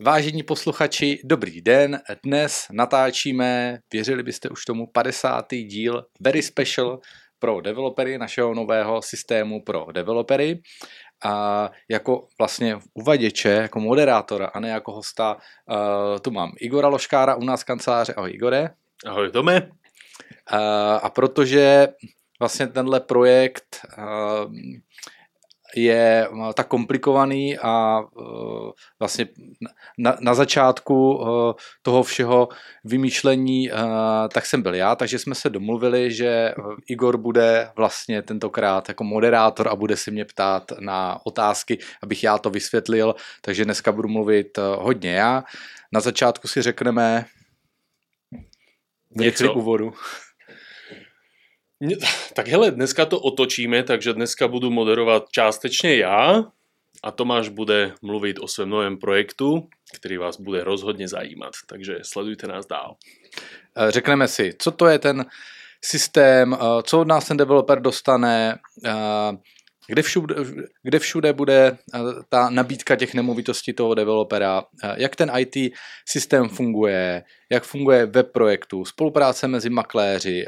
Vážení posluchači, dobrý den. Dnes natáčíme, věřili byste už tomu, 50. díl Very Special pro developery, našeho nového systému pro developery. A jako vlastně uvaděče, jako moderátora a ne jako hosta, uh, tu mám Igora Loškára u nás v kanceláře. Ahoj Igore. Ahoj Tome. Uh, a protože vlastně tenhle projekt uh, je tak komplikovaný a eh, vlastně na, na začátku eh, toho všeho vymýšlení tak jsem byl já, takže jsme se domluvili, že Igor bude vlastně tentokrát jako moderátor a bude si mě ptát na otázky, abych já to vysvětlil, takže dneska budu mluvit hodně já. Na začátku si řekneme něco úvodu. Tak hele, dneska to otočíme, takže dneska budu moderovat částečně já a Tomáš bude mluvit o svém novém projektu, který vás bude rozhodně zajímat. Takže sledujte nás dál. Eh, řekneme si, co to je ten systém, eh, co od nás ten developer dostane, eh, kde všude, kde všude bude ta nabídka těch nemovitostí toho developera, jak ten IT systém funguje, jak funguje web projektu, spolupráce mezi makléři,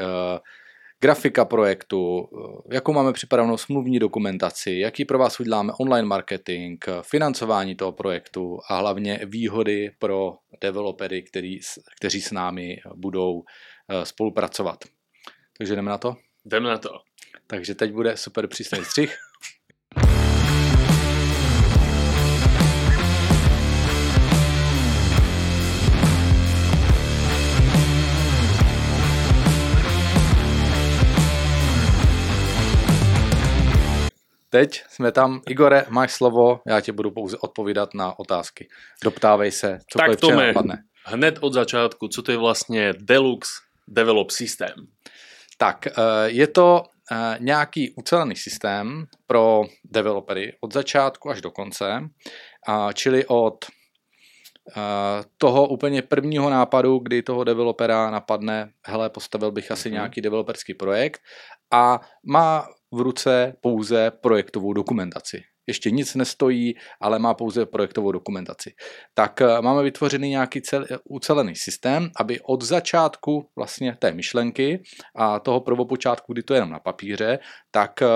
grafika projektu, jakou máme připravenou smluvní dokumentaci, jaký pro vás uděláme online marketing, financování toho projektu a hlavně výhody pro developery, který, kteří s námi budou eh, spolupracovat. Takže jdeme na to? Jdeme na to. Takže teď bude super přísný střih. Teď jsme tam. Igore, máš slovo, já ti budu pouze odpovídat na otázky. Doptávej se, cokoliv tak to napadne. Hned od začátku, co to je vlastně Deluxe Develop System? Tak, eh, je to eh, nějaký ucelený systém pro developery od začátku až do konce, čili od eh, toho úplně prvního nápadu, kdy toho developera napadne, hele, postavil bych asi mm-hmm. nějaký developerský projekt a má v ruce pouze projektovou dokumentaci. Ještě nic nestojí, ale má pouze projektovou dokumentaci. Tak eh, máme vytvořený nějaký cel, ucelený systém, aby od začátku vlastně té myšlenky a toho prvopočátku, kdy to je jenom na papíře, tak eh,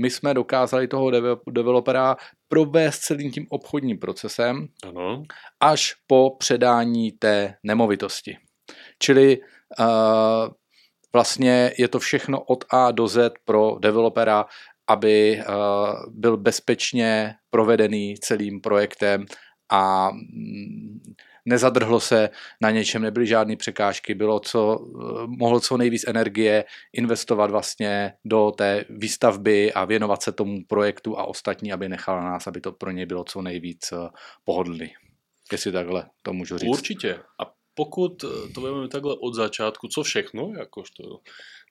my jsme dokázali toho developera provést celým tím obchodním procesem ano. až po předání té nemovitosti. Čili uh, Vlastně je to všechno od A do Z pro developera, aby eh, byl bezpečně provedený celým projektem a mm, nezadrhlo se na něčem, nebyly žádné překážky, bylo co, eh, mohlo co nejvíc energie investovat vlastně do té výstavby a věnovat se tomu projektu a ostatní, aby nechala nás, aby to pro ně bylo co nejvíc eh, pohodlný. Jestli takhle to můžu říct. Určitě. A pokud eh, to vezmeme takhle od začátku, co všechno, jakožto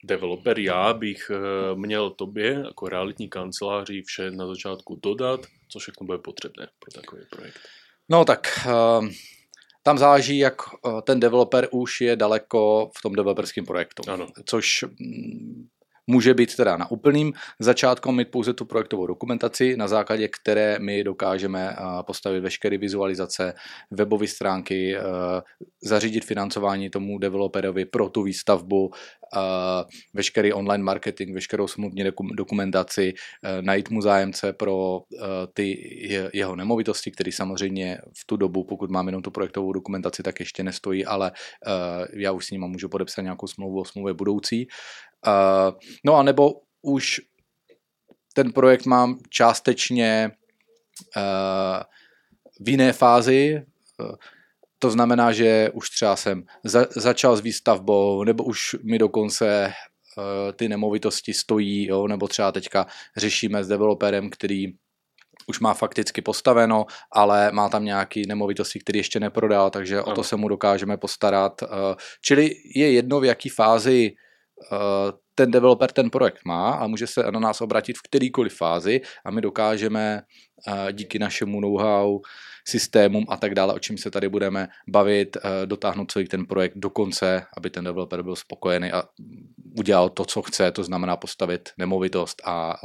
developer, já bych eh, měl tobě jako realitní kanceláři vše na začátku dodat, co všechno bude potřebné pro takový projekt. No tak uh, tam záleží, jak ten developer už je daleko v tom developerském projektu. Ano. Což mm, Může být teda na úplným začátku mít pouze tu projektovou dokumentaci, na základě které my dokážeme postavit veškeré vizualizace, webové stránky, zařídit financování tomu developerovi pro tu výstavbu, veškerý online marketing, veškerou smluvní dokumentaci, najít mu zájemce pro ty jeho nemovitosti, který samozřejmě v tu dobu, pokud máme jenom tu projektovou dokumentaci, tak ještě nestojí, ale já už s ním můžu podepsat nějakou smlouvu o smlouvě budoucí. Uh, no a nebo už ten projekt mám částečně uh, v jiné fázi, uh, to znamená, že už třeba jsem za, začal s výstavbou, nebo už mi dokonce uh, ty nemovitosti stojí, jo, nebo třeba teďka řešíme s developerem, který už má fakticky postaveno, ale má tam nějaký nemovitosti, který ještě neprodal, takže ano. o to se mu dokážeme postarat. Čili je jedno, v jaký fázi Eh, ten developer ten projekt má a může se na nás obratit v kterýkoliv fázi a my dokážeme eh, díky našemu know-how, systémům a tak dále, o čem se tady budeme bavit, eh, dotáhnout celý ten projekt do konce, aby ten developer byl spokojený a udělal to, co chce, to znamená postavit nemovitost a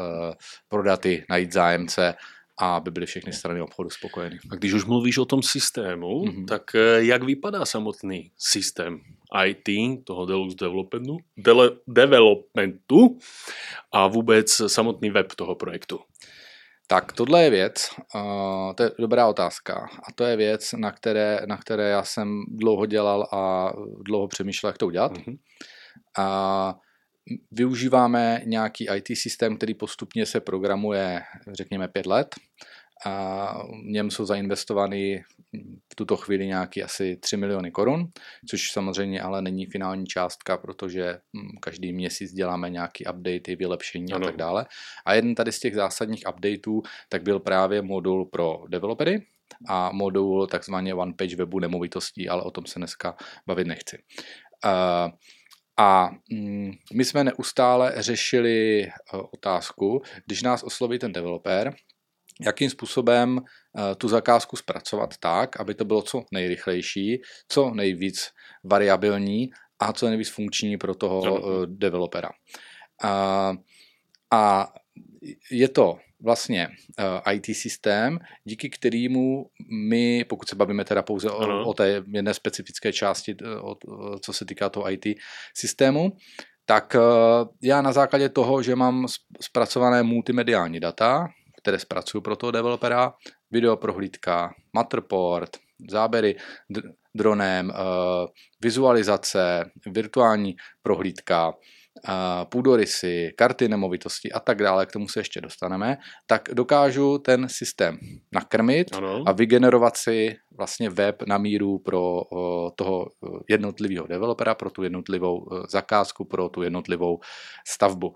prodat ji, najít zájemce a aby byly všechny strany obchodu spokojeny. A když už mluvíš o tom systému, mm-hmm. tak eh, jak vypadá samotný systém IT toho Deluxe developmentu, dele, developmentu a vůbec samotný web toho projektu? Tak tohle je věc, uh, to je dobrá otázka a to je věc, na které, na které já jsem dlouho dělal a dlouho přemýšlel, jak to udělat. Mm-hmm. A využíváme nějaký IT systém, který postupně se programuje, řekněme, pět let. A v něm jsou zainvestovány v tuto chvíli nějaký asi 3 miliony korun, což samozřejmě ale není finální částka, protože hm, každý měsíc děláme nějaký updaty, vylepšení ano. a tak dále. A jeden tady z těch zásadních updateů tak byl právě modul pro developery, a modul takzvaně one page webu nemovitostí, ale o tom se dneska bavit nechci. Uh, a mm, my jsme neustále řešili eh, otázku, když nás osloví ten developer, jakým způsobem eh, tu zakázku zpracovat tak, aby to bylo co nejrychlejší, co nejvíc variabilní a co nejvíc funkční pro toho eh, developera. A, a je to vlastně eh, IT systém, díky kterému my, pokud se bavíme teda pouze o, o té jedné specifické části, o, co se týká toho IT systému, tak já na základě toho, že mám zpracované multimediální data, které zpracuju pro toho developera, videoprohlídka, Matterport, záběry dronem, uh, vizualizace, virtuální prohlídka, půdorysy, karty nemovitosti a tak dále, k tomu se ještě dostaneme, tak dokážu ten systém nakrmit ano. a vygenerovat si vlastně web na míru pro toho jednotlivého developera, pro tu jednotlivou zakázku, pro tu jednotlivou stavbu.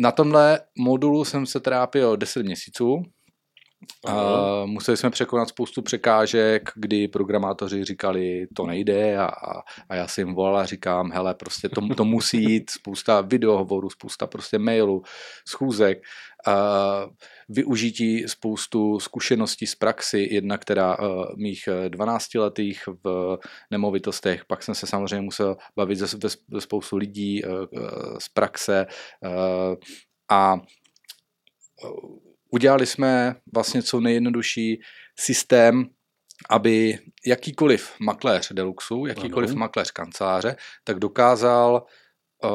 Na tomhle modulu jsem se trápil 10 měsíců, a museli jsme překonat spoustu překážek, kdy programátoři říkali, to nejde. A, a já si jim volal a říkám, hele, prostě to, to musí jít, spousta videohovorů, spousta prostě mailů, schůzek, využití spoustu zkušeností z praxi, jedna, která uh, mých 12 letých v nemovitostech, pak jsem se samozřejmě musel bavit ze, ze spoustu lidí uh, z praxe a udělali jsme vlastně co nejjednodušší systém, aby jakýkoliv makléř Deluxu, jakýkoliv ano. makléř kanceláře, tak dokázal uh,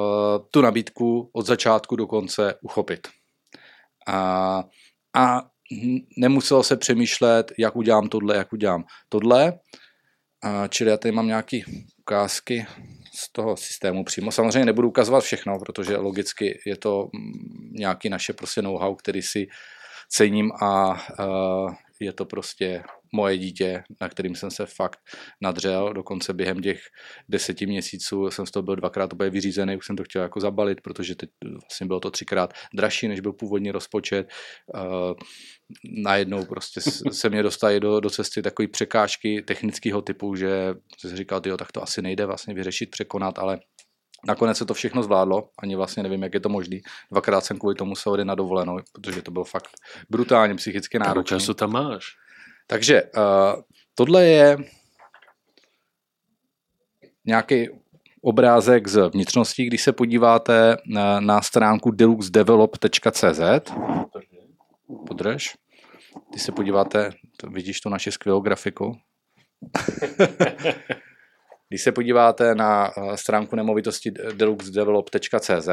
tu nabídku od začátku do konce uchopit. A, a nemuselo se přemýšlet, jak udělám tohle, jak udělám tohle. A, čili já tady mám nějaké ukázky z toho systému přímo. Samozřejmě nebudu ukazovat všechno, protože logicky je to mm, nějaký naše prostě know-how, který si cením a je to prostě moje dítě, na kterým jsem se fakt nadřel. Dokonce během těch deseti měsíců jsem z toho byl dvakrát úplně vyřízený, už jsem to chtěl jako zabalit, protože teď vlastně bylo to třikrát dražší, než byl původní rozpočet. Najednou prostě se mě dostali do, do cesty takové překážky technického typu, že jsem si říkal, tyjo, tak to asi nejde vlastně vyřešit, překonat, ale Nakonec se to všechno zvládlo, ani vlastně nevím, jak je to možné. Dvakrát jsem kvůli tomu se na dovolenou, protože to bylo fakt brutálně psychicky náročné. času tam máš? Takže uh, tohle je nějaký obrázek z vnitřnosti, když se podíváte na, na stránku deluxedevelop.cz. Podrž. Když se podíváte, to vidíš tu naši skvělou grafiku. Když se podíváte na eh, stránku nemovitosti deluxedevelop.cz,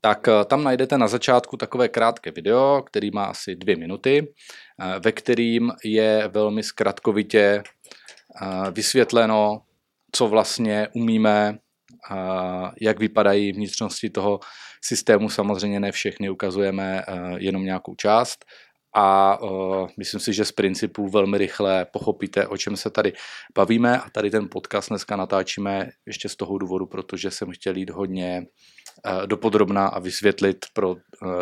tak eh, tam najdete na začátku takové krátké video, který má asi dvě minuty, eh, ve kterým je velmi zkratkovitě vysvětleno, co vlastně umíme, jak vypadají vnitřnosti toho systému. Samozřejmě ne všechny ukazujeme jenom nějakou část a myslím si, že z principu velmi rychle pochopíte, o čem se tady bavíme a tady ten podcast dneska natáčíme ještě z toho důvodu, protože jsem chtěl jít hodně uh, dopodrobna a vysvětlit pro uh,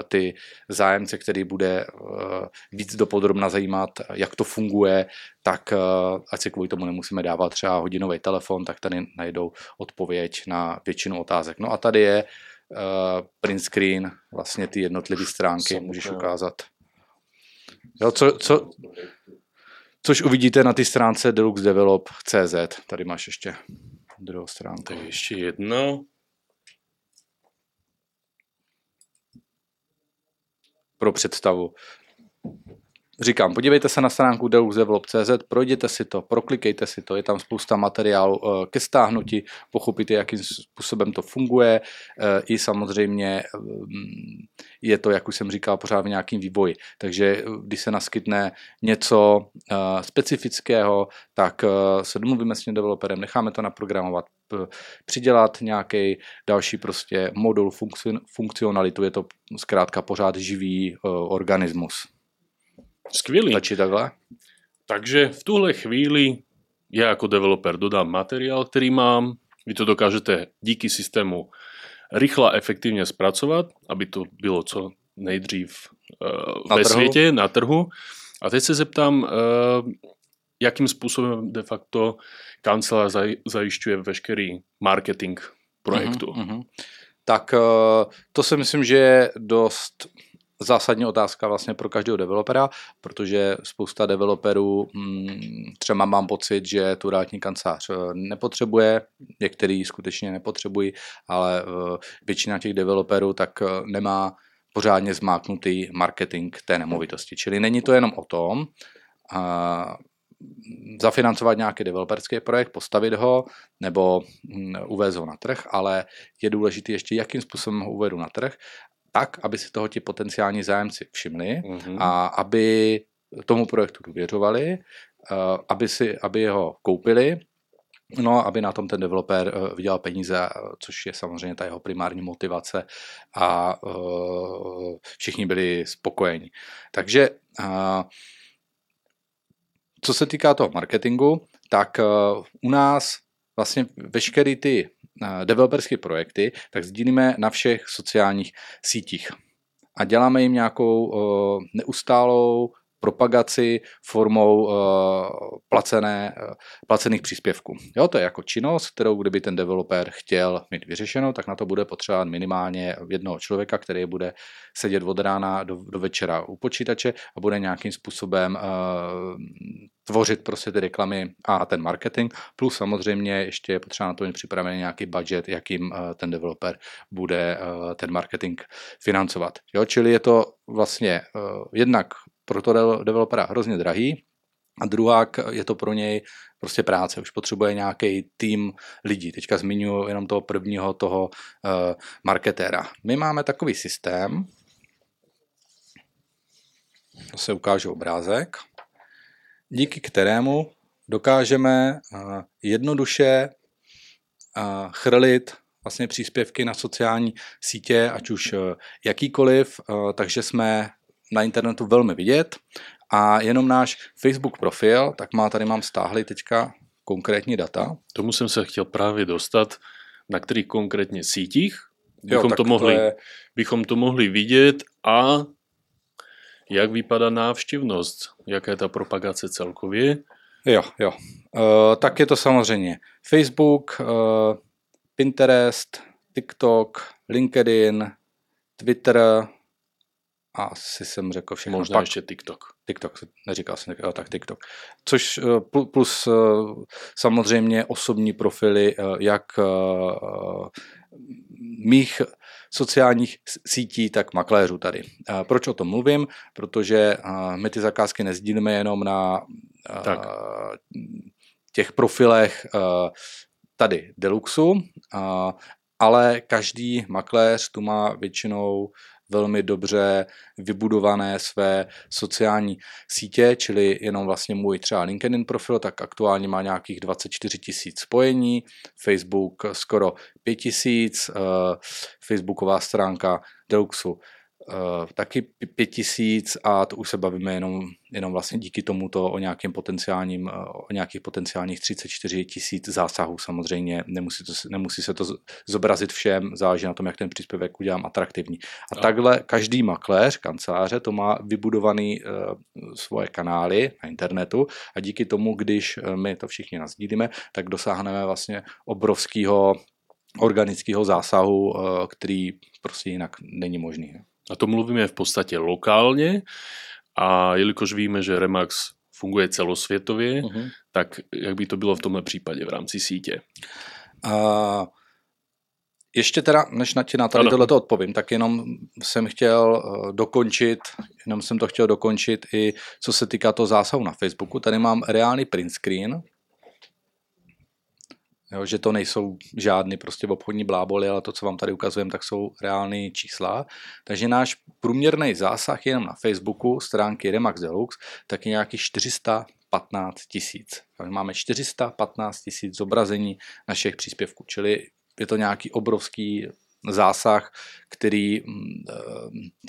ty zájemce, který bude uh, víc dopodrobna zajímat, jak to funguje, tak ať si kvůli tomu nemusíme dávat třeba hodinový telefon, tak tady najdou odpověď na většinu otázek. No a tady je print screen, vlastně ty jednotlivé stránky, můžeš ukázat. Jo, co, co, což uvidíte na té stránce deluxedevelop.cz. Tady máš ještě druhou stránku. Tak ještě jedno. Pro představu, Říkám, podívejte se na stránku deluxdevelop.cz, projděte si to, proklikejte si to, je tam spousta materiálu eh, ke stáhnutí, pochopíte, jakým způsobem to funguje, eh, i samozřejmě mm, je to, jak už jsem říkal, pořád v nějakým vývoji. Takže eh, když se naskytne něco specifického, tak se domluvíme s tím developerem, necháme to naprogramovat, přidělat nějaký další prostě modul, funkcionalitu, je to zkrátka pořád živý organismus. Skvělý. Stačí takhle? Takže v tuhle chvíli já jako developer dodám materiál, který mám, vy to dokážete díky systému rychle a efektivně zpracovat, aby to bylo co nejdřív uh, ve trhu. světě, na trhu. A teď se zeptám, uh, jakým způsobem de facto kancelář zajišťuje veškerý marketing projektu. Uh-huh, uh-huh. Tak uh, to si myslím, že je dost zásadní otázka vlastně pro každého developera, protože spousta developerů hmm, třeba mám pocit, že tu realitní kancelář eh, nepotřebuje, některý skutečně nepotřebují, ale eh, většina těch developerů tak eh, nemá pořádně zmáknutý marketing té nemovitosti. Čili není to jenom o tom, zafinancovat nějaký developerský projekt, postavit ho nebo hm, uvést ho na trh, ale je důležité ještě, jakým způsobem ho uvedu na trh tak, aby si toho ti potenciální zájemci všimli mm-hmm. a aby tomu projektu důvěřovali, uh, aby, si, aby ho koupili, no aby na tom ten developer uh, vydělal peníze, což je samozřejmě ta jeho primární motivace a všichni byli spokojeni. Takže co se týká toho marketingu, tak u nás vlastně veškeré ty developerské projekty, tak sdílíme na všech sociálních sítích. A děláme jim nějakou neustálou propagaci formou uh, placené, uh, placených příspěvků. Jo, to je jako činnost, kterou kdyby ten developer chtěl mít vyřešenou, tak na to bude potřebovat minimálně jednoho člověka, který bude sedět od rána do, do večera u počítače a bude nějakým způsobem uh, tvořit prostě ty reklamy a ten marketing, plus samozřejmě ještě je potřeba na to mít připravený nějaký budget, jakým uh, ten developer bude uh, ten marketing financovat. Jo, čili je to vlastně uh, jednak pro to developera hrozně drahý, a druhák je to pro něj prostě práce, už potřebuje nějaký tým lidí. Teďka zmiňuji jenom toho prvního, toho uh, marketéra. My máme takový systém, to se ukáže obrázek, díky kterému dokážeme uh, jednoduše uh, chrlit vlastně příspěvky na sociální sítě, ať už jakýkoliv, takže jsme na internetu velmi vidět. A jenom náš Facebook profil, tak má tady mám stáhli teďka konkrétní data. Tomu jsem se chtěl právě dostat, na kterých konkrétně sítích bychom, jo, to mohli, to je... bychom to mohli vidět a jak vypadá návštěvnost, jaká je ta propagace celkově. Jo, jo. Uh, tak je to samozřejmě Facebook, uh, Pinterest, TikTok, LinkedIn, Twitter, a asi jsem řekl všechno. Možná Pak, ještě TikTok. TikTok, neříkal jsem, jo, tak TikTok. Což eh, plus samozřejmě osobní profily, jak mých sociálních sítí, tak makléřů tady. Proč o tom mluvím? Protože my ty zakázky nezdílíme jenom na tak. těch profilech tady Deluxu, ale každý makléř tu má většinou velmi dobře vybudované své sociální sítě, čili jenom vlastně můj třeba LinkedIn profil, tak aktuálně má nějakých 24 tisíc spojení, Facebook skoro 5 tisíc, uh, facebooková stránka Deluxu uh, taky pět tisíc a to už se bavíme jenom, jenom vlastně díky tomuto o nějakým potenciálním, uh, o nějakých potenciálních 34 tisíc zásahů samozřejmě. Nemusí, to, nemusí se to zobrazit všem, záleží na tom, jak ten příspěvek udělám atraktivní. A no. takhle každý makléř, kanceláře, to má vybudovaný uh, svoje kanály na internetu a díky tomu, když my to všichni nazdílíme, tak dosáhneme vlastně obrovského organického zásahu, který prostě jinak není možný. A to mluvíme v podstatě lokálně a jelikož víme, že Remax funguje celosvětově, uh-huh. tak jak by to bylo v tomhle případě v rámci sítě? Uh, ještě teda, než na ti na tady tohleto odpovím, tak jenom jsem chtěl uh, dokončit, jenom jsem to chtěl dokončit i co se týká toho zásahu na Facebooku. Tady mám reálný print screen, jo, že to nejsou žádný prostě obchodní bláboli, ale to, co vám tady ukazujeme, tak jsou reální čísla. Takže náš průměrný zásah jenom na Facebooku stránky Remax Deluxe, tak je nějaký 415 tisíc. Máme 415 tisíc zobrazení našich příspěvků, čili je to nějaký obrovský zásah, který mm, eh,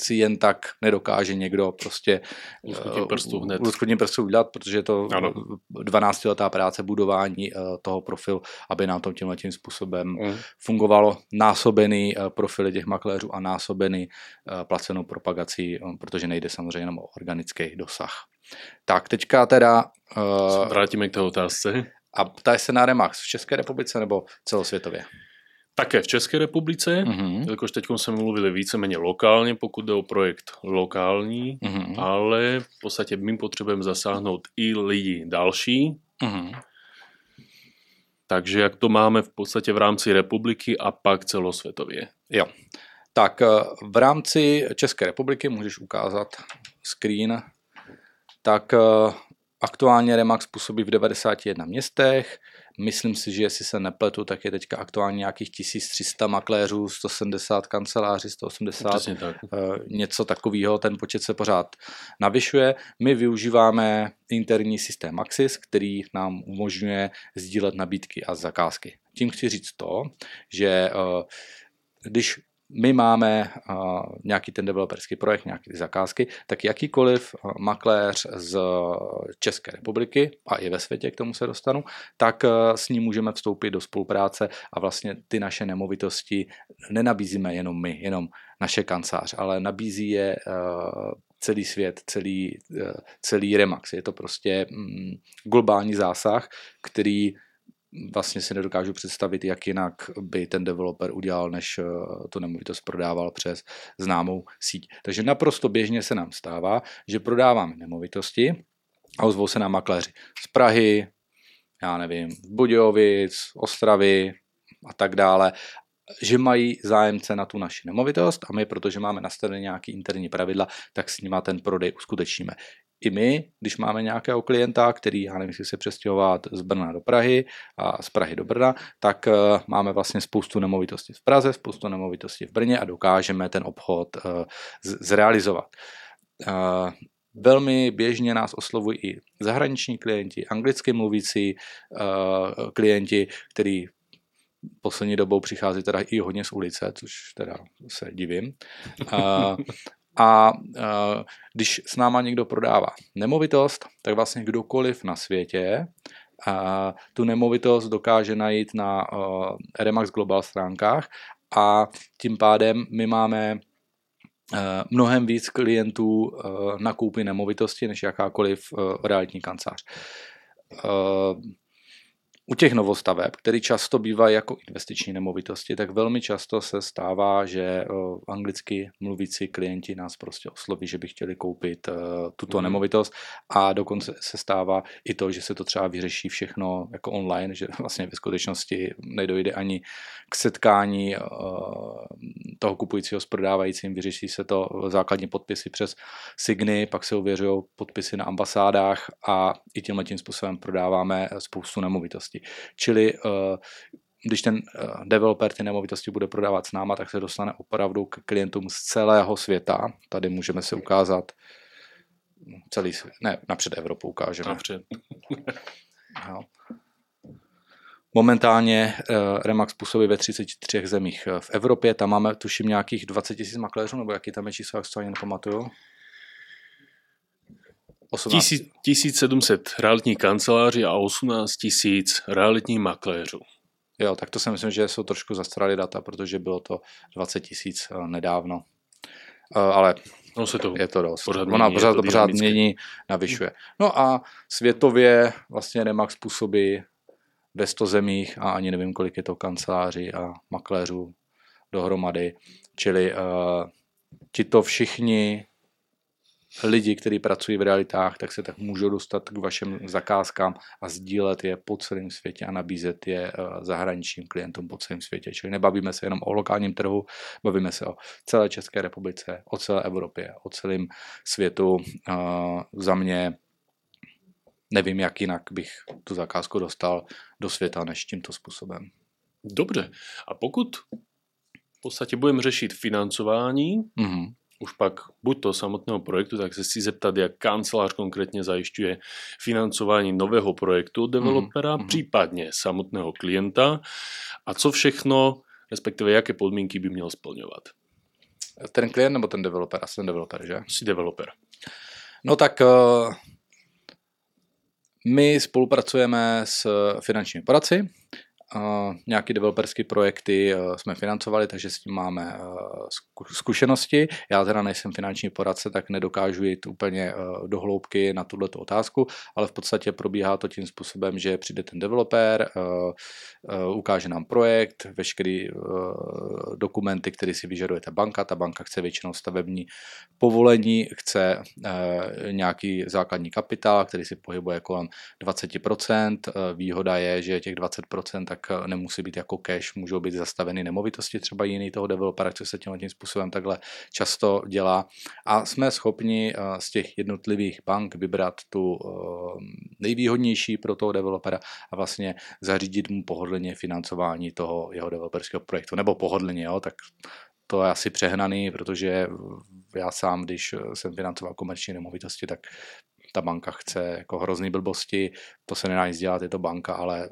si jen tak nedokáže někdo prostě lusknutím prstů hned. prstů udělat, protože je to ano. 12 letá práce budování eh, toho profilu, aby nám to tímhle tím způsobem mm. fungovalo násobený eh, profily těch makléřů a násobený placenou propagací, protože nejde samozřejmě jenom o organický dosah. Tak, teďka teda... Vrátíme k té otázce. A ptáš se na Remax v České republice nebo celosvětově? Také v České republice, mm-hmm. jelikož teď jsme mluvili víceméně lokálně, pokud jde o projekt lokální, mm-hmm. ale v podstatě my potřebujeme zasáhnout i lidi další. Mm-hmm. Takže jak to máme v podstatě v rámci republiky a pak celosvětově. Jo. Tak eh, v rámci České republiky můžeš ukázat screen. Tak eh, aktuálně Remax působí v 91 městech, Myslím si, že jestli se nepletu, tak je teďka aktuálně nějakých 1300 makléřů, 170 kanceláří, 180, tak. Eh, něco takového, ten počet se pořád navyšuje. My využíváme interní systém Axis, který nám umožňuje sdílet nabídky a zakázky. Tím chci říct to, že eh, když my máme nějaký ten developerský projekt, nějaké zakázky, tak jakýkoliv makléř z České republiky a i ve světě, k tomu se dostanu, tak s ním můžeme vstoupit do spolupráce a vlastně ty naše nemovitosti nenabízíme jenom my, jenom naše kancelář, ale nabízí je celý svět, celý, celý Remax. Je to prostě mm, globální zásah, který vlastně si nedokážu představit, jak jinak by ten developer udělal, než eh, tu nemovitost prodával přes známou síť. Takže naprosto běžně se nám stává, že prodáváme nemovitosti a ozvou se nám makléři z Prahy, já nevím, z Budějovic, Ostravy a tak dále, že mají zájemce na tu naši nemovitost a my, protože máme nastavené nějaké interní pravidla, tak s nima ten prodej uskutečníme i my, když máme nějakého klienta, který, já nevím, se přestěhovat z Brna do Prahy a z Prahy do Brna, tak uh, máme vlastně spoustu nemovitostí v Praze, spoustu nemovitostí v Brně a dokážeme ten obchod z- zrealizovat. Uh, velmi běžně nás oslovují i zahraniční klienti, anglicky mluvící klienti, který poslední dobou přichází teda i hodně z ulice, což teda se divím. A uh, když s náma někdo prodává nemovitost, tak vlastně kdokoliv na světě uh, tu nemovitost dokáže najít na uh, Remax Global stránkách a tím pádem my máme mnohem víc klientů na koupi nemovitosti než jakákoliv realitní kancelář. U těch novostaveb, které často bývají jako investiční nemovitosti, tak velmi často se stává, že anglicky mluvící klienti nás prostě osloví, že by chtěli koupit tuto mm. nemovitost. A dokonce se stává i to, že se to třeba vyřeší všechno jako online, že vlastně ve skutečnosti nedojde ani k setkání toho kupujícího s prodávajícím, vyřeší se to základní podpisy přes Signy, pak se ověřují podpisy na ambasádách a i tímhle tím způsobem prodáváme spoustu nemovitostí nemovitosti. Čili eh, když ten eh, developer ty nemovitosti bude prodávat s náma, tak se dostane opravdu k klientům z celého světa. Tady můžeme se ukázat celý svět, ne, napřed Evropu ukážeme. Napřed. no. Momentálně uh, Remax působí ve 33 zemích v Evropě, tam máme tuším nějakých 20 000 makléřů, nebo jaký tam je číslo, jak to ani nepamatuju. 18... 1700 realitních kanceláří a 18 tisíc realitních makléřů. Jo, tak to si myslím, že jsou trošku zastaralé data, protože bylo to 20 tisíc eh, nedávno. Eh, ale no se to je to dost. Pořád Ona pořád to pořád mění, navyšuje. No a světově vlastně Remax působí ve 100 zemích a ani nevím, kolik je to kanceláří a makléřů dohromady. Čili uh, ti to všichni lidi, kteří pracují v realitách, tak se tak můžou dostat k vašim zakázkám a sdílet je po celém světě a nabízet je eh, zahraničním klientům po celém světě. Čili nebavíme se jenom o lokálním trhu, bavíme se o celé České republice, o celé Evropě, o celém světu. Eh, za mě nevím, jak jinak bych tu zakázku dostal do světa než tímto způsobem. Dobře. A pokud v podstatě budeme řešit financování, mm-hmm už pak buď to samotného projektu, tak se si zeptat, jak kancelář konkrétně zajišťuje financování nového projektu od developera, mm-hmm. případně samotného klienta a co všechno, respektive jaké podmínky by měl splňovat. Ten klient nebo ten developer? Asi ten developer, že? Jsi developer. No tak uh, my spolupracujeme s finančními poradci, nějaké developerské projekty eh, jsme financovali, takže s tím máme eh, zkušenosti. Já teda nejsem finanční poradce, tak nedokážu jít úplně eh, do hloubky na tuhle otázku, ale v podstatě probíhá to tím způsobem, že přijde ten developer, ukáže nám projekt, veškerý dokumenty, které si vyžaduje ta banka. Ta banka chce většinou stavební povolení, chce nějaký základní kapitál, který si pohybuje kolem 20%. Výhoda je, že těch 20% tak eh, nemusí být jako cash, můžou být zastaveny nemovitosti třeba jiný toho developera, co se tím způsobem takhle často dělá. A jsme schopni eh, z těch jednotlivých bank vybrat tu eh, nejvýhodnější pro toho developera a vlastně zařídit mu pohodlně financování toho jeho developerského projektu. Nebo pohodlně, jo, tak to je asi přehnaný, protože já sám, když jsem financoval komerční nemovitosti, tak ta banka chce jako hrozný blbosti, to se nedá nic dělat, je to banka, ale eh,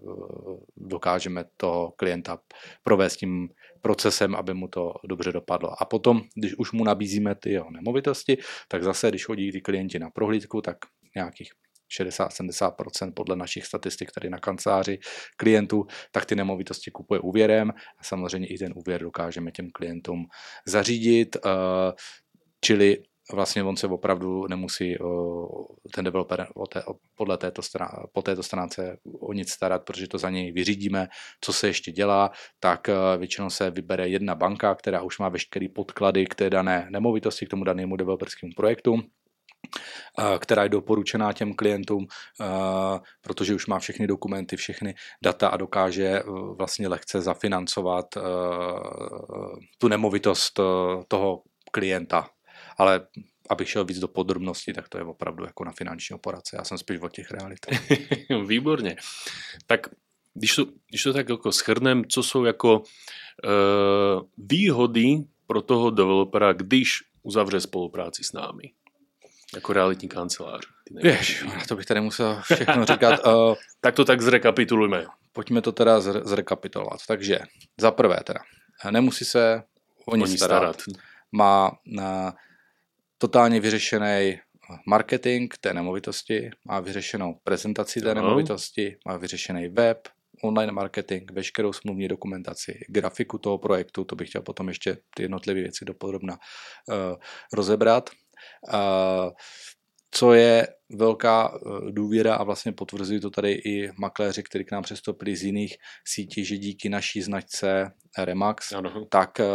dokážeme toho klienta provést tím procesem, aby mu to dobře dopadlo. A potom, když už mu nabízíme ty jeho nemovitosti, tak zase, když chodí ty klienti na prohlídku, tak nějakých 60-70% podle našich statistik tady na kanceláři klientů, tak ty nemovitosti kupuje úvěrem a samozřejmě i ten úvěr dokážeme těm klientům zařídit. Eh, čili vlastně on se opravdu nemusí ten developer o té, podle této strán, po této stránce o nic starat, protože to za něj vyřídíme. Co se ještě dělá, tak e, většinou se vybere jedna banka, která už má veškeré podklady k té dané nemovitosti, k tomu danému developerskému projektu e, která je doporučená těm klientům, e, protože už má všechny dokumenty, všechny data a dokáže vlastně lehce zafinancovat tu nemovitost toho klienta ale abych šel víc do podrobností, tak to je opravdu jako na finanční poradce. Já jsem spíš o těch realitách. Výborně. Tak když to, když to tak jako schrnem, co jsou jako uh, výhody pro toho developera, když uzavře spolupráci s námi? Jako realitní kancelář. Jež, to bych tady musel všechno říkat. Uh, tak to tak zrekapitulujme. Pojďme to teda zrekapitulovat. Takže za prvé teda, nemusí se o nic starat. starat. Má na totálně vyřešený marketing té nemovitosti, má vyřešenou prezentaci té nemovitosti, má vyřešený web, online marketing, veškerou smluvní dokumentaci, grafiku toho projektu, to bych chtěl potom ještě ty jednotlivé věci dopodrobna uh, rozebrat. Uh, co je velká eh, důvěra a vlastně potvrzují to tady i makléři, kteří k nám přestoupili z jiných sítí, že díky naší značce Remax, ano. tak eh,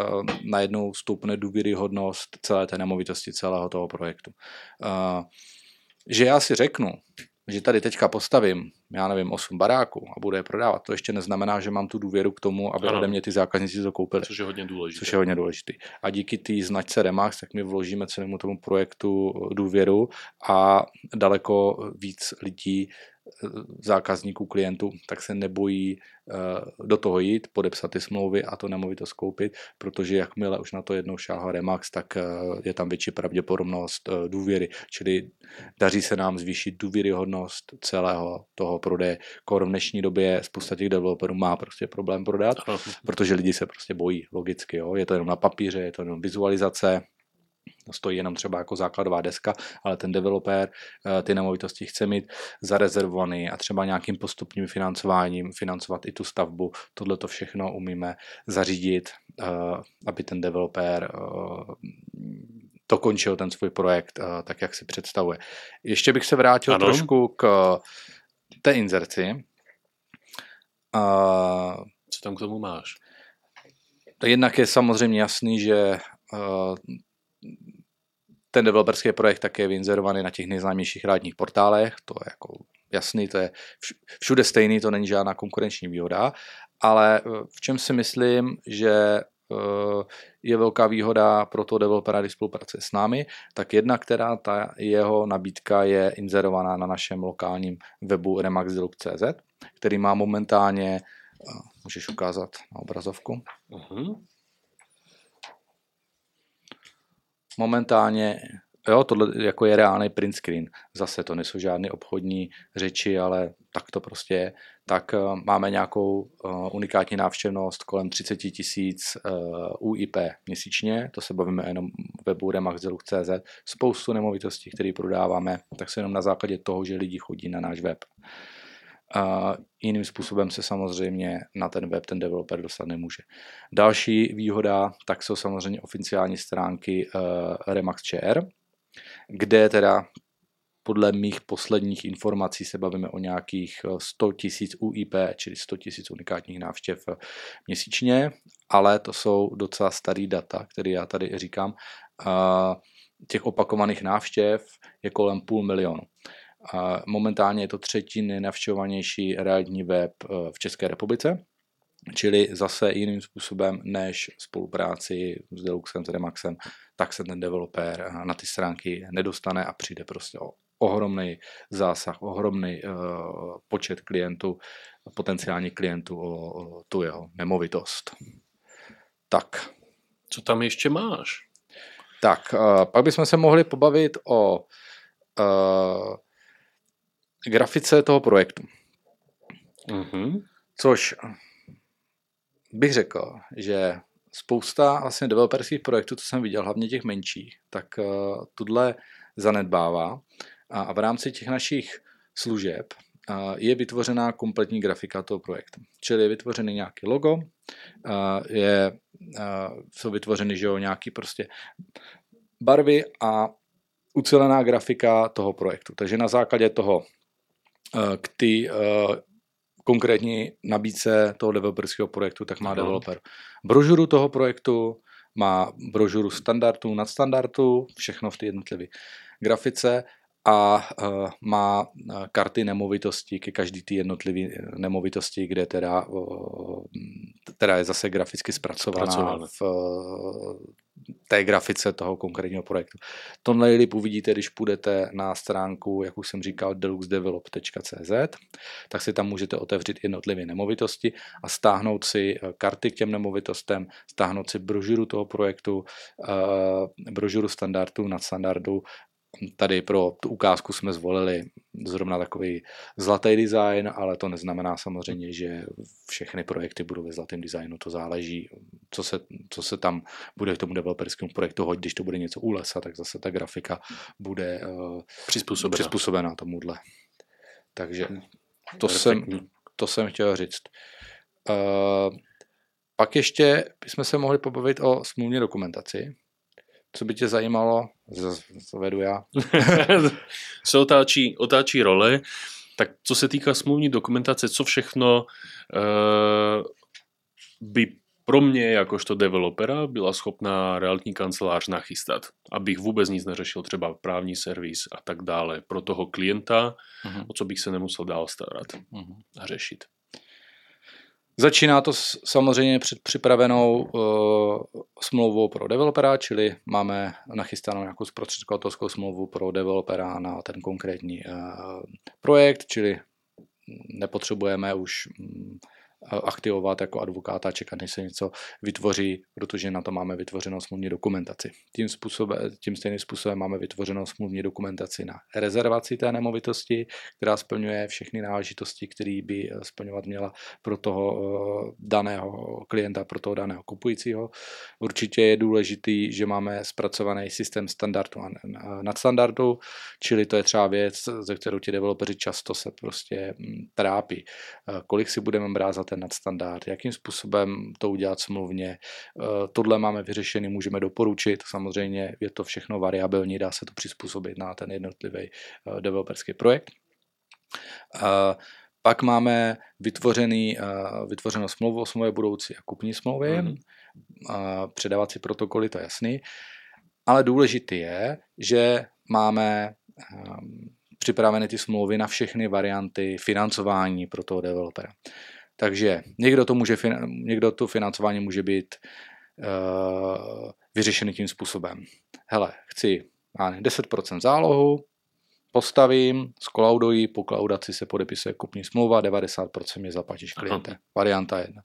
najednou stoupne důvěryhodnost celé té nemovitosti, celého toho projektu. Eh, že já si řeknu, že tady teďka postavím, já nevím, 8 baráků a budu je prodávat, to ještě neznamená, že mám tu důvěru k tomu, aby ano. ode mě ty zákazníci to koupili. Což je hodně důležité. Což je hodně důležité. A díky té značce Remax, tak my vložíme celému tomu projektu důvěru a daleko víc lidí zákazníků, klientů, tak se nebojí eh, do toho jít, podepsat ty smlouvy a to nemovitost koupit, protože jakmile už na to jednou šáhá Remax, tak eh, je tam větší pravděpodobnost eh, důvěry, čili daří se nám zvýšit důvěryhodnost celého toho prodeje. Kor v dnešní době spousta těch developerů má prostě problém prodat, protože lidi se prostě bojí, logicky, jo? je to jenom na papíře, je to jenom vizualizace, stojí jenom třeba jako základová deska, ale ten developer eh, ty nemovitosti chce mít zarezervovaný a třeba nějakým postupným financováním financovat i tu stavbu. Tohle to všechno umíme zařídit, eh, aby ten developer to eh, končil ten svůj projekt tak, jak si představuje. Ještě bych se vrátil ano. trošku k té inzerci. Co tam k tomu máš? Jednak je samozřejmě jasný, že ten developerský projekt také je vyinzerovaný na těch nejznámějších rádních portálech, to je jako jasný, to je všude stejný, to není žádná konkurenční výhoda, ale v čem si myslím, že je velká výhoda pro toho developera, když spolupracuje s námi, tak jedna, která ta jeho nabídka je inzerovaná na našem lokálním webu remaxdilup.cz, který má momentálně, můžeš ukázat na obrazovku, uh-huh. Momentálně Jo, tohle jako je reálný print screen. Zase to nejsou žádné obchodní řeči, ale tak to prostě je. Tak uh, máme nějakou uh, unikátní návštěvnost kolem 30 tisíc uh, UIP měsíčně, to se bavíme jenom webu remaxdelu.cz, spoustu nemovitostí, které prodáváme, tak se jenom na základě toho, že lidi chodí na náš web. Uh, jiným způsobem se samozřejmě na ten web ten developer dostat nemůže. Další výhoda, tak jsou samozřejmě oficiální stránky uh, Remax.cr, kde teda podle mých posledních informací se bavíme o nějakých 100 tisíc UIP, čili 100 tisíc unikátních návštěv měsíčně, ale to jsou docela starý data, které já tady říkám. Těch opakovaných návštěv je kolem půl milionu. Momentálně je to třetí nejnavštěvovanější realitní web v České republice Čili zase jiným způsobem než spolupráci s Deluxem, s Remaxem, tak se ten developer na ty stránky nedostane a přijde prostě o ohromný zásah, ohromný uh, počet klientů, potenciálních klientů o, o tu jeho nemovitost. Tak. Co tam ještě máš? Tak, uh, pak bychom se mohli pobavit o uh, grafice toho projektu. Mm-hmm. Což bych řekl, že spousta vlastně developerských projektů, co jsem viděl, hlavně těch menších, tak uh, tuhle zanedbává a, a v rámci těch našich služeb uh, je vytvořená kompletní grafika toho projektu. Čili je vytvořený nějaký logo, uh, je, uh, jsou vytvořeny že jo, nějaký prostě barvy a ucelená grafika toho projektu. Takže na základě toho k ty konkrétní nabídce toho developerského projektu, tak má developer brožuru toho projektu, má brožuru standardů, nadstandardů, všechno v té jednotlivé grafice a uh, má karty nemovitosti ke každý té jednotlivé nemovitosti, kde teda, uh, teda je zase graficky zpracovaná v uh, té grafice toho konkrétního projektu. To nejlíp uvidíte, když půjdete na stránku, jak už jsem říkal, deluxedevelop.cz, tak si tam můžete otevřít jednotlivé nemovitosti a stáhnout si karty k těm nemovitostem, stáhnout si brožuru toho projektu, brožuru standardů, nadstandardů Tady pro tu ukázku jsme zvolili zrovna takový zlatý design, ale to neznamená samozřejmě, že všechny projekty budou ve zlatém designu. To záleží, co se, co se tam bude k tomu developerskému projektu hodit. Když to bude něco u lesa, tak zase ta grafika bude uh, přizpůsobená. přizpůsobená tomuhle. Takže to jsem, to jsem chtěl říct. Uh, pak ještě bychom se mohli pobavit o smluvní dokumentaci co by tě zajímalo, vedu já. se otáčí, otáčí role, tak co se týká smluvní dokumentace, co všechno uh, by pro mě, jakožto developera, byla schopná realitní kancelář nachystat, abych vůbec nic neřešil, třeba právní servis a tak dále, pro toho klienta, uh-huh. o co bych se nemusel dál starat uh-huh. a řešit. Začíná to samozřejmě před připravenou uh, smlouvou pro developera, čili máme nachystanou nějakou zprostředkovatelskou smlouvu pro developera na ten konkrétní uh, projekt, čili nepotřebujeme už um, aktivovat jako advokáta, čekat, než se něco vytvoří, protože na to máme vytvořenou smluvní dokumentaci. Tím, způsobem, tím stejným způsobem máme vytvořenou smluvní dokumentaci na rezervaci té nemovitosti, která splňuje všechny náležitosti, které by splňovat měla pro toho eh, daného klienta, pro toho daného kupujícího. Určitě je důležitý, že máme zpracovaný systém standardu a nadstandardu, čili to je třeba věc, ze kterou ti developeři často se prostě hm, trápí. Eh, kolik si budeme brát za ten nadstandard, jakým způsobem to udělat smluvně. Eh, tohle máme vyřešený, můžeme doporučit, samozřejmě je to všechno variabilní, dá se to přizpůsobit na ten jednotlivý eh, developerský projekt. Eh, pak máme vytvořený, vytvořenou smlouvu o smlouvě budoucí a kupní smlouvy, mm. předávací protokoly, to je jasný. ale důležité je, že máme um, připraveny ty smlouvy na všechny varianty financování pro toho developera. Takže někdo to, může, někdo to financování může být uh, vyřešený tím způsobem. Hele, chci 10% zálohu, postavím, skolauduji, po klaudaci se podepisuje kupní smlouva, 90% mě zaplatíš kliente. Aha. Varianta jedna.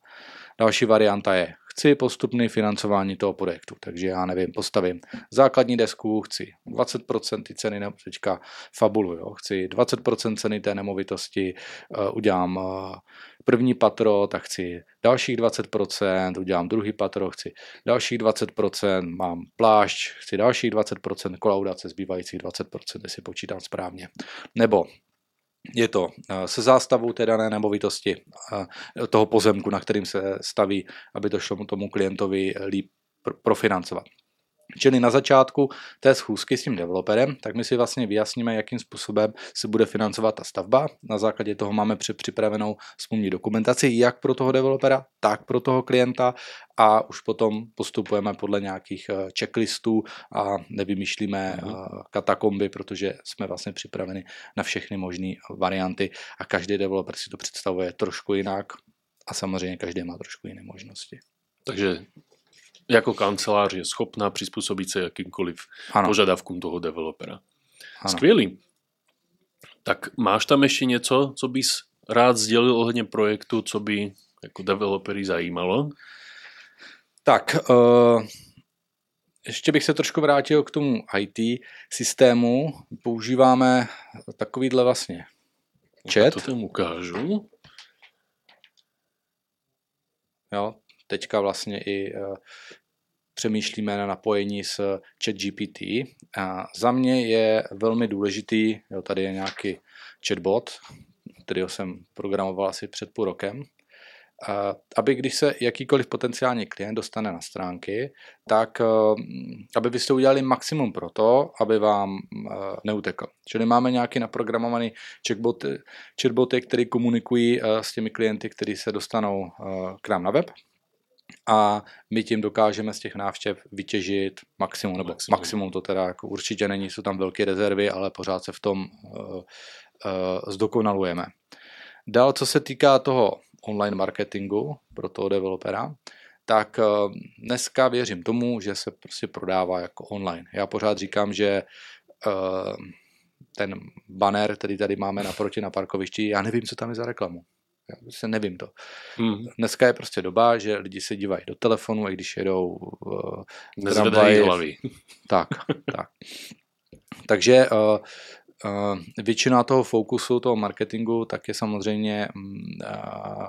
Další varianta je, chci postupný financování toho projektu, takže já nevím, postavím základní desku, chci 20% ty ceny, nebo teďka fabulu, jo, chci 20% ceny té nemovitosti, uh, udělám uh, první patro, tak chci dalších 20%, udělám druhý patro, chci dalších 20%, mám plášť, chci dalších 20%, kolaudace zbývajících 20%, jestli počítám správně. Nebo je to eh, se zástavou té dané nemovitosti, eh, toho pozemku, na kterým se staví, aby to šlo tomu klientovi líp profinancovat. Čili na začátku té schůzky s tím developerem, tak my si vlastně vyjasníme, jakým způsobem se bude financovat ta stavba. Na základě toho máme připravenou smluvní dokumentaci, jak pro toho developera, tak pro toho klienta a už potom postupujeme podle nějakých eh, checklistů a nevymýšlíme mm. katakomby, protože jsme vlastně připraveni na všechny možné varianty a každý developer si to představuje trošku jinak a samozřejmě každý má trošku jiné možnosti. Takže jako kancelář je schopná přizpůsobit se jakýmkoliv ano. požadavkům toho developera. Ano. Skvělý. Tak máš tam ještě něco, co bys rád sdělil ohledně projektu, co by jako developery zajímalo? Tak, uh, ještě bych se trošku vrátil k tomu IT systému. Používáme takovýhle vlastně chat. To tam ukážu. Jo, teďka vlastně i uh, přemýšlíme na napojení s ChatGPT. A za mě je velmi důležitý, jo, tady je nějaký chatbot, kterýho jsem programoval asi před půl rokem, aby když se jakýkoliv potenciální klient dostane na stránky, tak eh, aby vy jste udělali maximum pro to, aby vám eh, neutekl. Čili máme nějaký naprogramovaný chatboty, chatboty které komunikují eh, s těmi klienty, kteří se dostanou k nám na web a my tím dokážeme z těch návštěv vytěžit maximum, nebo maximum, maximum to teda jako určitě není, jsou tam velké rezervy, ale pořád se v tom uh, uh, zdokonalujeme. Dál, co se týká toho online marketingu pro toho developera, tak uh, dneska věřím tomu, že se prostě prodává jako online. Já pořád říkám, že uh, ten banner, který tady máme naproti na parkovišti, já nevím, co tam je za reklamu. Já se nevím to. Hmm. Dneska je prostě doba, že lidi se dívají do telefonu, i když jedou uh, tramvaji. hlavy. Tak, tak. Takže uh, uh, většina toho fokusu, toho marketingu, tak je samozřejmě uh,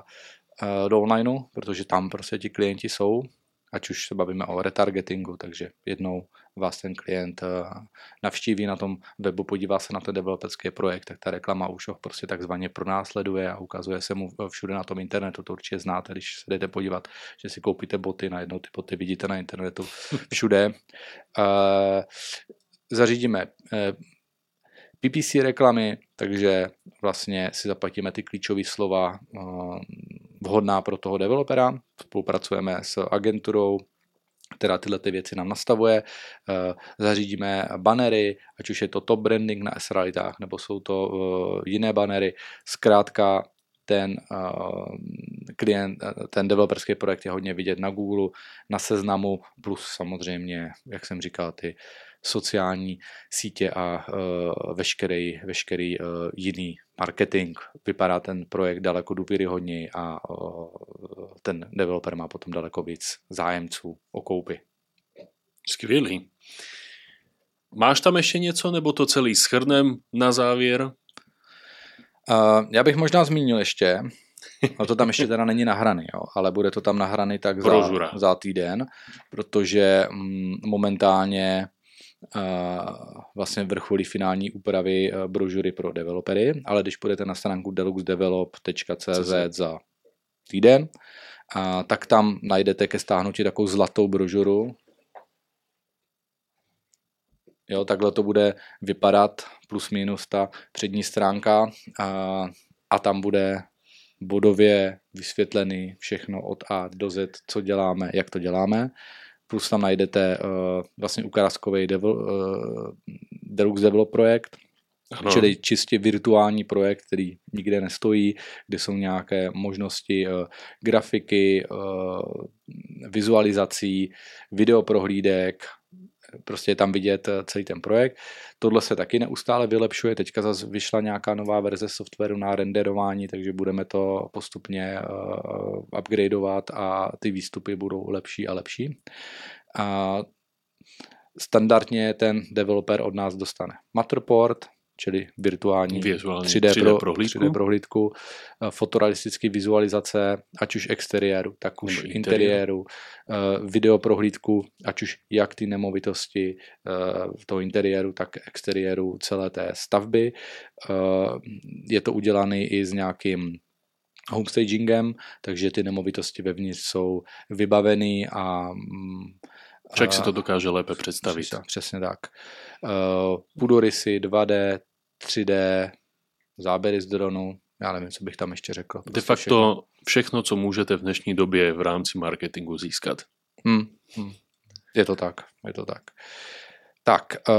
uh, do onlineu, protože tam prostě ti klienti jsou ať už se bavíme o retargetingu, takže jednou vás ten klient eh, navštíví na tom webu, podívá se na ten developerský projekt, tak ta reklama už ho prostě takzvaně pronásleduje a ukazuje se mu všude na tom internetu, to určitě znáte, když se jdete podívat, že si koupíte boty, najednou ty boty vidíte na internetu všude. Eh, zařídíme eh, PPC reklamy, takže vlastně si zaplatíme ty klíčové slova vhodná pro toho developera. Spolupracujeme s agenturou, která tyhle ty věci nám nastavuje. Eh, zařídíme banery, ať už je to top branding na S-realitách, nebo jsou to eh, jiné banery. Zkrátka ten uh, klient, ten developerský projekt je hodně vidět na Google, na seznamu, plus samozřejmě, jak jsem říkal, ty sociální sítě a uh, veškerý, veškerý uh, jiný marketing. Vypadá ten projekt daleko důvěryhodněji a uh, ten developer má potom daleko víc zájemců o koupy. Skvělý. Máš tam ještě něco, nebo to celý schrnem na závěr? Uh, já bych možná zmínil ještě, No to tam ještě teda není nahraný, jo, ale bude to tam nahraný tak za, za týden, protože mm, momentálně vlastně vrcholí finální úpravy e, brožury pro developery, ale když půjdete na stránku deluxedevelop.cz za týden, a, tak tam najdete ke stáhnutí takovou zlatou brožuru. Jo, takhle to bude vypadat plus minus ta přední stránka. A, a tam bude bodově vysvětlený všechno od A do Z, co děláme, jak to děláme plus tam najdete uh, vlastně ukázkový devel, uh, Deluxe Develop projekt, ano. čili čistě virtuální projekt, který nikde nestojí, kde jsou nějaké možnosti uh, grafiky, uh, vizualizací, videoprohlídek, prostě je tam vidět celý ten projekt. Tohle se taky neustále vylepšuje, teďka zase vyšla nějaká nová verze softwaru na renderování, takže budeme to postupně uh, upgradeovat a ty výstupy budou lepší a lepší. A standardně ten developer od nás dostane Matterport, čili virtuální, virtuální 3D, 3D, pro, prohlídku. 3D prohlídku, eh, fotorealistické vizualizace, ať už exteriéru, tak už Nebo interiéru, uh, video prohlídku, ať už jak ty nemovitosti v toho interiéru, tak exteriéru celé té stavby. Je to udělané i s nějakým homestagingem, takže ty nemovitosti vevnitř jsou vybaveny a mm, Člověk si to dokáže lépe představit. Přesně, přesně tak. Uh, pudorysy, 2D, 3D, záběry z dronu, já nevím, co bych tam ještě řekl. Prostě De facto všechno. všechno, co můžete v dnešní době v rámci marketingu získat. Hmm, hmm. Je to tak, je to tak. Tak, uh,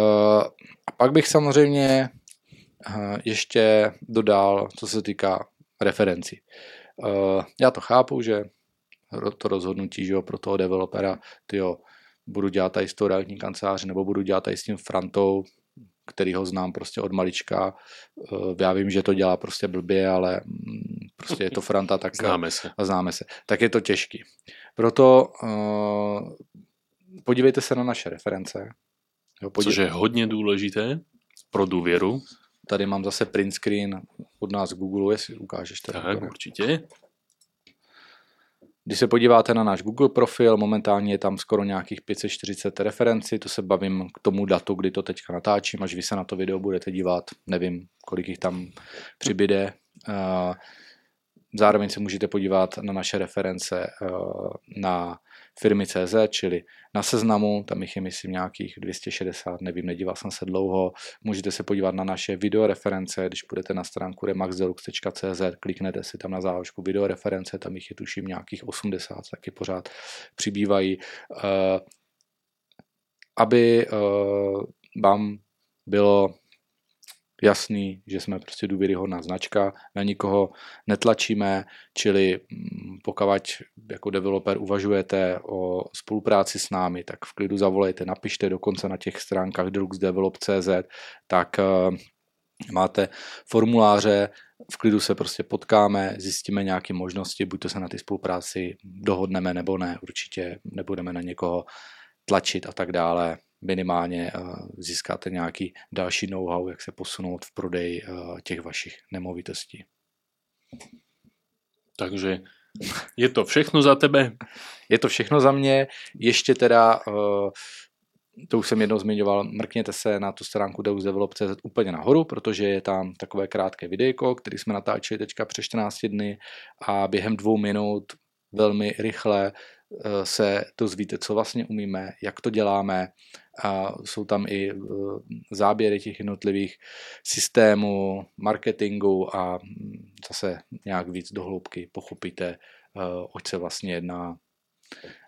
a pak bych samozřejmě uh, ještě dodal, co se týká referencí. Uh, já to chápu, že to rozhodnutí že jo, pro toho developera, tyjo, budu dělat tady s tou realitní kanceláři, nebo budu dělat tady s tím Frantou, který ho znám prostě od malička. Eh, já vím, že to dělá prostě blbě, ale mm, prostě je to Franta, tak známe se. A známe se. Tak je to těžký. Proto uh, podívejte se na naše reference. Jo. Což je hodně důležité pro důvěru. Tady mám zase print screen od nás Google, jestli ukážeš. Tady tak, určitě. Když se podíváte na náš Google profil, momentálně je tam skoro nějakých 540 referencí, to se bavím k tomu datu, kdy to teďka natáčím, až vy se na to video budete dívat, nevím, kolik jich tam přibyde. Zároveň se můžete podívat na naše reference na firmy CZ, čili na seznamu, tam jich je myslím nějakých 260, nevím, nedíval jsem se dlouho. Můžete se podívat na naše videoreference, když půjdete na stránku remaxdelux.cz, kliknete si tam na záložku videoreference, tam jich je tuším nějakých 80, taky pořád přibývají. Eh, aby eh, vám bylo jasný, že jsme prostě důvěryhodná značka, na nikoho netlačíme, čili mm, pokud jako developer uvažujete o spolupráci s námi, tak v klidu zavolejte, napište dokonce na těch stránkách deluxedevelop.cz, tak uh, máte formuláře, v klidu se prostě potkáme, zjistíme nějaké možnosti, buď to se na ty spolupráci dohodneme nebo ne, určitě nebudeme na někoho tlačit a tak dále minimálně eh, získáte nějaký další know-how, jak se posunout v prodeji eh, těch vašich nemovitostí. Takže je to všechno za tebe? Je to všechno za mě. Ještě teda, eh, to už jsem jednou zmiňoval, mrkněte se na tu stránku deusdevelop.cz úplně nahoru, protože je tam takové krátké videjko, který jsme natáčeli teďka přes 14 dny a během dvou minut velmi rychle se dozvíte, co vlastně umíme, jak to děláme. A jsou tam i eh, záběry těch jednotlivých systémů, marketingu a hm, zase nějak víc do hloubky pochopíte, eh, oč se vlastně jedná.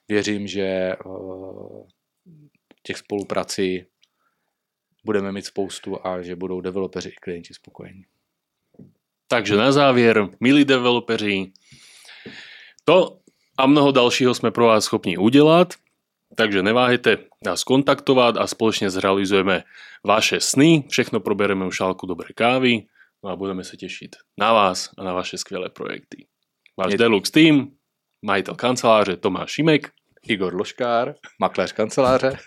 Věřím, že těch spoluprací budeme mít spoustu a že budou developeři i klienti spokojení. Takže na závěr, milí developeři, to, a mnoho dalšího jsme pro vás schopni udělat, takže neváhejte nás kontaktovat a společně zrealizujeme vaše sny, všechno probereme u šálku dobré kávy no a budeme se těšit na vás a na vaše skvělé projekty. Váš Je... Deluxe Team, majitel kanceláře Tomáš Šimek, Igor Loškár, makléř kanceláře.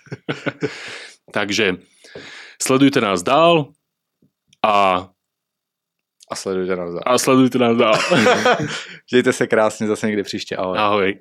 takže sledujte nás dál a a sledujte nás dál. A sledujte nás dál. Mějte se krásně zase někdy příště. Ahoj. Ahoj.